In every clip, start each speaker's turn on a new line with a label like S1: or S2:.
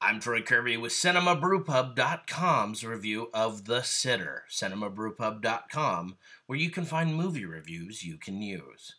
S1: I'm Troy Kirby with CinemaBrewPub.com's review of The Sitter, CinemaBrewPub.com, where you can find movie reviews you can use.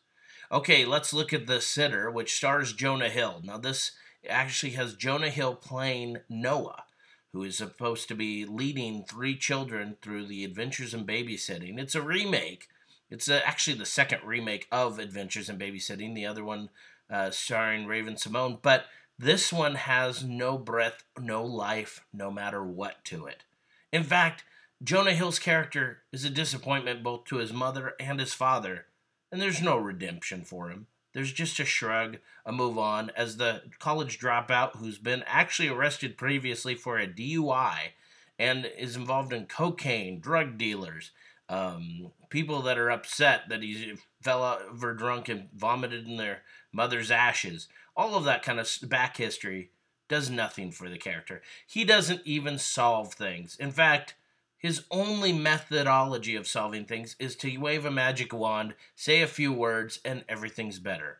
S1: Okay, let's look at The Sitter, which stars Jonah Hill. Now, this actually has Jonah Hill playing Noah, who is supposed to be leading three children through the adventures in babysitting. It's a remake. It's uh, actually the second remake of Adventures in Babysitting, the other one uh, starring Raven-Symoné, but this one has no breath, no life, no matter what to it. In fact, Jonah Hill's character is a disappointment both to his mother and his father, and there's no redemption for him. There's just a shrug, a move on, as the college dropout who's been actually arrested previously for a DUI and is involved in cocaine, drug dealers, um, people that are upset that he fell over drunk and vomited in their mother's ashes. All of that kind of back history does nothing for the character. He doesn't even solve things. In fact, his only methodology of solving things is to wave a magic wand, say a few words, and everything's better.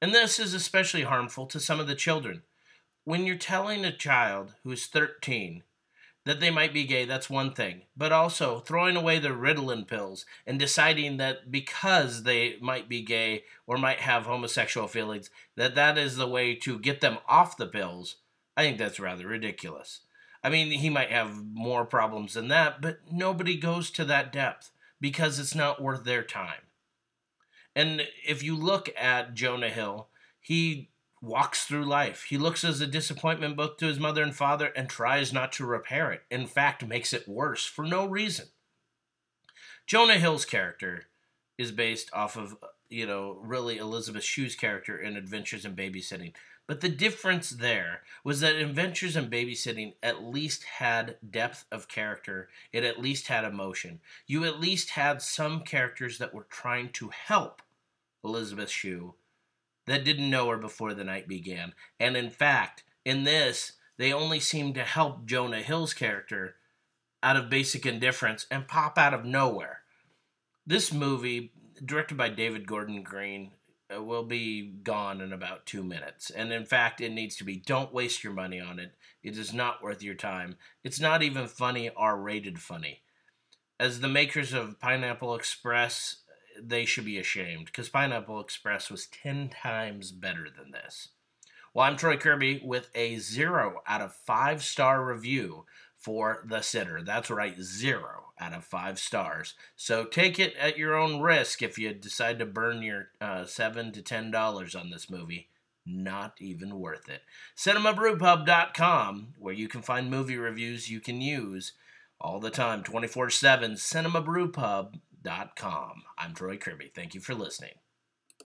S1: And this is especially harmful to some of the children. When you're telling a child who's 13 that they might be gay, that's one thing. But also throwing away the Ritalin pills and deciding that because they might be gay or might have homosexual feelings, that that is the way to get them off the pills, I think that's rather ridiculous. I mean, he might have more problems than that, but nobody goes to that depth because it's not worth their time. And if you look at Jonah Hill, he walks through life. He looks as a disappointment both to his mother and father and tries not to repair it. In fact, makes it worse for no reason. Jonah Hill's character is based off of, you know, really Elizabeth Shue's character in Adventures in Babysitting. But the difference there was that Adventures in Babysitting at least had depth of character. It at least had emotion. You at least had some characters that were trying to help Elizabeth Shue that didn't know her before the night began. And in fact, in this, they only seem to help Jonah Hill's character out of basic indifference and pop out of nowhere. This movie, directed by David Gordon Green, uh, will be gone in about two minutes. And in fact, it needs to be. Don't waste your money on it. It is not worth your time. It's not even funny, R rated funny. As the makers of Pineapple Express they should be ashamed because Pineapple Express was 10 times better than this. Well, I'm Troy Kirby with a zero out of five star review for The Sitter. That's right, zero out of five stars. So take it at your own risk if you decide to burn your uh, seven to ten dollars on this movie. Not even worth it. CinemaBrewPub.com, where you can find movie reviews you can use all the time, 24 7. Cinema Brew Pub I'm Troy Kirby. Thank you for listening.